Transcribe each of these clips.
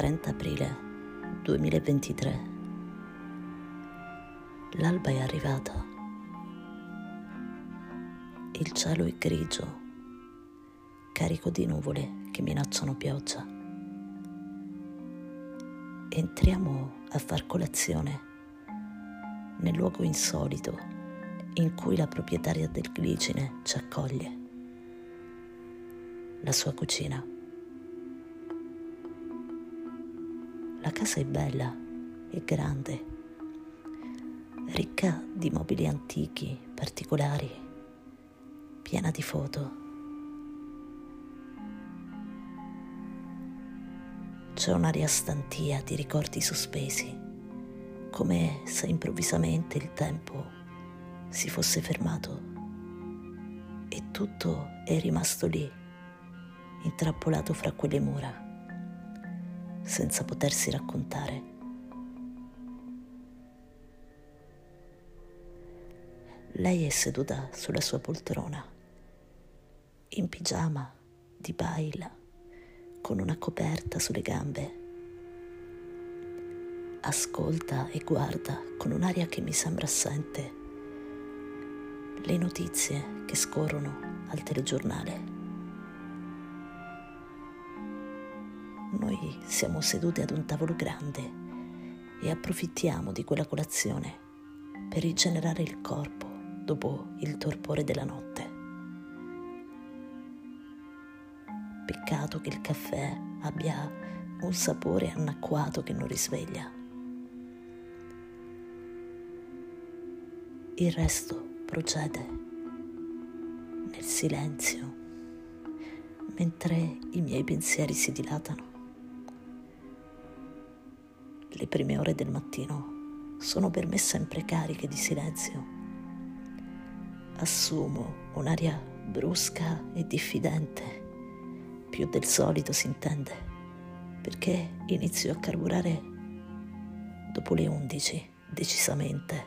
30 aprile 2023. L'alba è arrivata. Il cielo è grigio, carico di nuvole che minacciano pioggia. Entriamo a far colazione nel luogo insolito in cui la proprietaria del glicine ci accoglie, la sua cucina. La casa è bella e grande, ricca di mobili antichi, particolari, piena di foto. C'è un'aria stantia di ricordi sospesi, come se improvvisamente il tempo si fosse fermato e tutto è rimasto lì, intrappolato fra quelle mura senza potersi raccontare. Lei è seduta sulla sua poltrona, in pigiama, di baila, con una coperta sulle gambe. Ascolta e guarda con un'aria che mi sembra assente le notizie che scorrono al telegiornale. Noi siamo seduti ad un tavolo grande e approfittiamo di quella colazione per rigenerare il corpo dopo il torpore della notte. Peccato che il caffè abbia un sapore anacquato che non risveglia. Il resto procede nel silenzio mentre i miei pensieri si dilatano. Le prime ore del mattino sono per me sempre cariche di silenzio. Assumo un'aria brusca e diffidente, più del solito si intende, perché inizio a carburare dopo le undici, decisamente.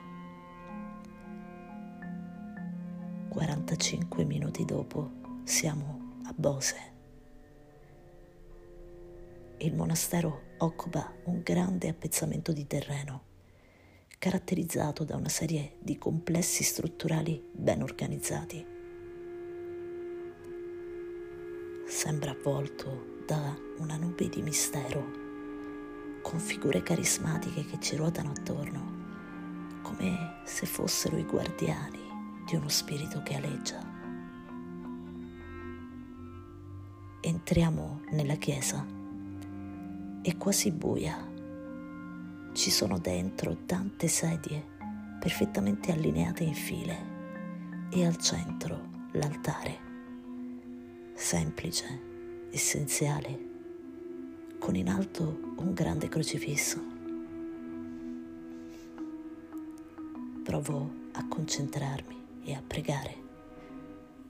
45 minuti dopo siamo a Bose il monastero occupa un grande appezzamento di terreno, caratterizzato da una serie di complessi strutturali ben organizzati. Sembra avvolto da una nube di mistero, con figure carismatiche che ci ruotano attorno, come se fossero i guardiani di uno spirito che aleggia. Entriamo nella chiesa è quasi buia. Ci sono dentro tante sedie perfettamente allineate in file e al centro l'altare. Semplice, essenziale, con in alto un grande crocifisso. Provo a concentrarmi e a pregare,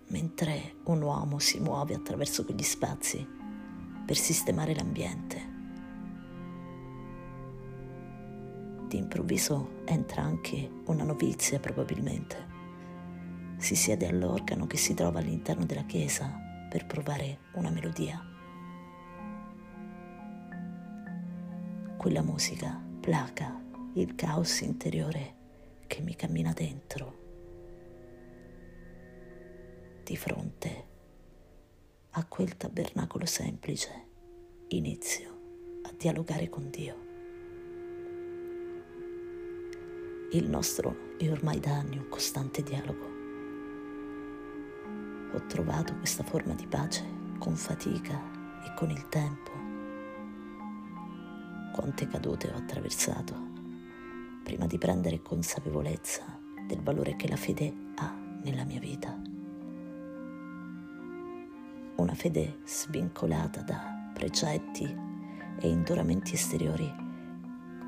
mentre un uomo si muove attraverso quegli spazi per sistemare l'ambiente d'improvviso entra anche una novizia probabilmente. Si siede all'organo che si trova all'interno della chiesa per provare una melodia. Quella musica placa il caos interiore che mi cammina dentro. Di fronte a quel tabernacolo semplice inizio a dialogare con Dio. Il nostro è ormai da anni un costante dialogo. Ho trovato questa forma di pace con fatica e con il tempo. Quante cadute ho attraversato prima di prendere consapevolezza del valore che la fede ha nella mia vita. Una fede svincolata da precetti e indoramenti esteriori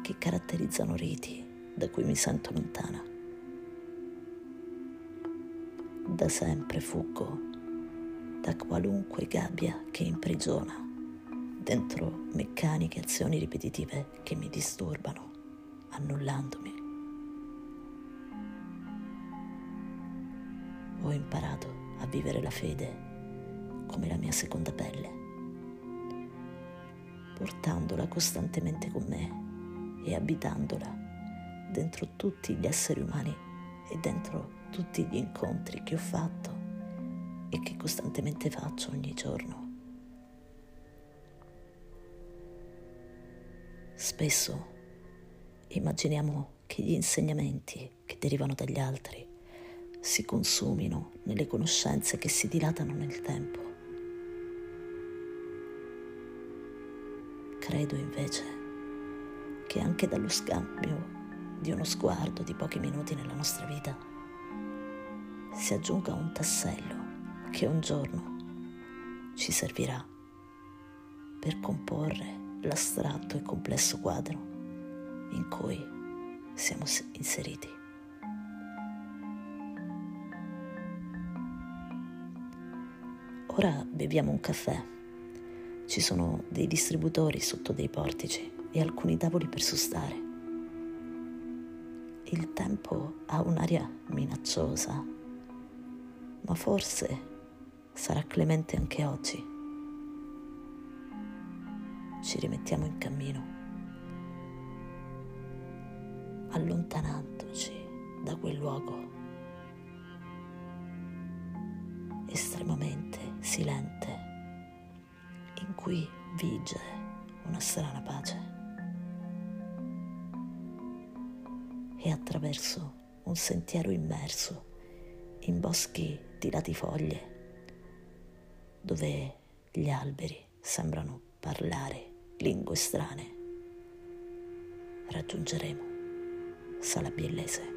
che caratterizzano riti da cui mi sento lontana. Da sempre fuggo da qualunque gabbia che imprigiona dentro meccaniche azioni ripetitive che mi disturbano, annullandomi. Ho imparato a vivere la fede come la mia seconda pelle. portandola costantemente con me e abitandola dentro tutti gli esseri umani e dentro tutti gli incontri che ho fatto e che costantemente faccio ogni giorno. Spesso immaginiamo che gli insegnamenti che derivano dagli altri si consumino nelle conoscenze che si dilatano nel tempo. Credo invece che anche dallo scambio di uno sguardo di pochi minuti nella nostra vita si aggiunga un tassello che un giorno ci servirà per comporre l'astratto e complesso quadro in cui siamo inseriti. Ora beviamo un caffè. Ci sono dei distributori sotto dei portici e alcuni tavoli per sostare. Il tempo ha un'aria minacciosa, ma forse sarà clemente anche oggi. Ci rimettiamo in cammino, allontanandoci da quel luogo estremamente silente in cui vige una strana pace. E attraverso un sentiero immerso in boschi di latifoglie dove gli alberi sembrano parlare lingue strane, raggiungeremo Sala Biellese.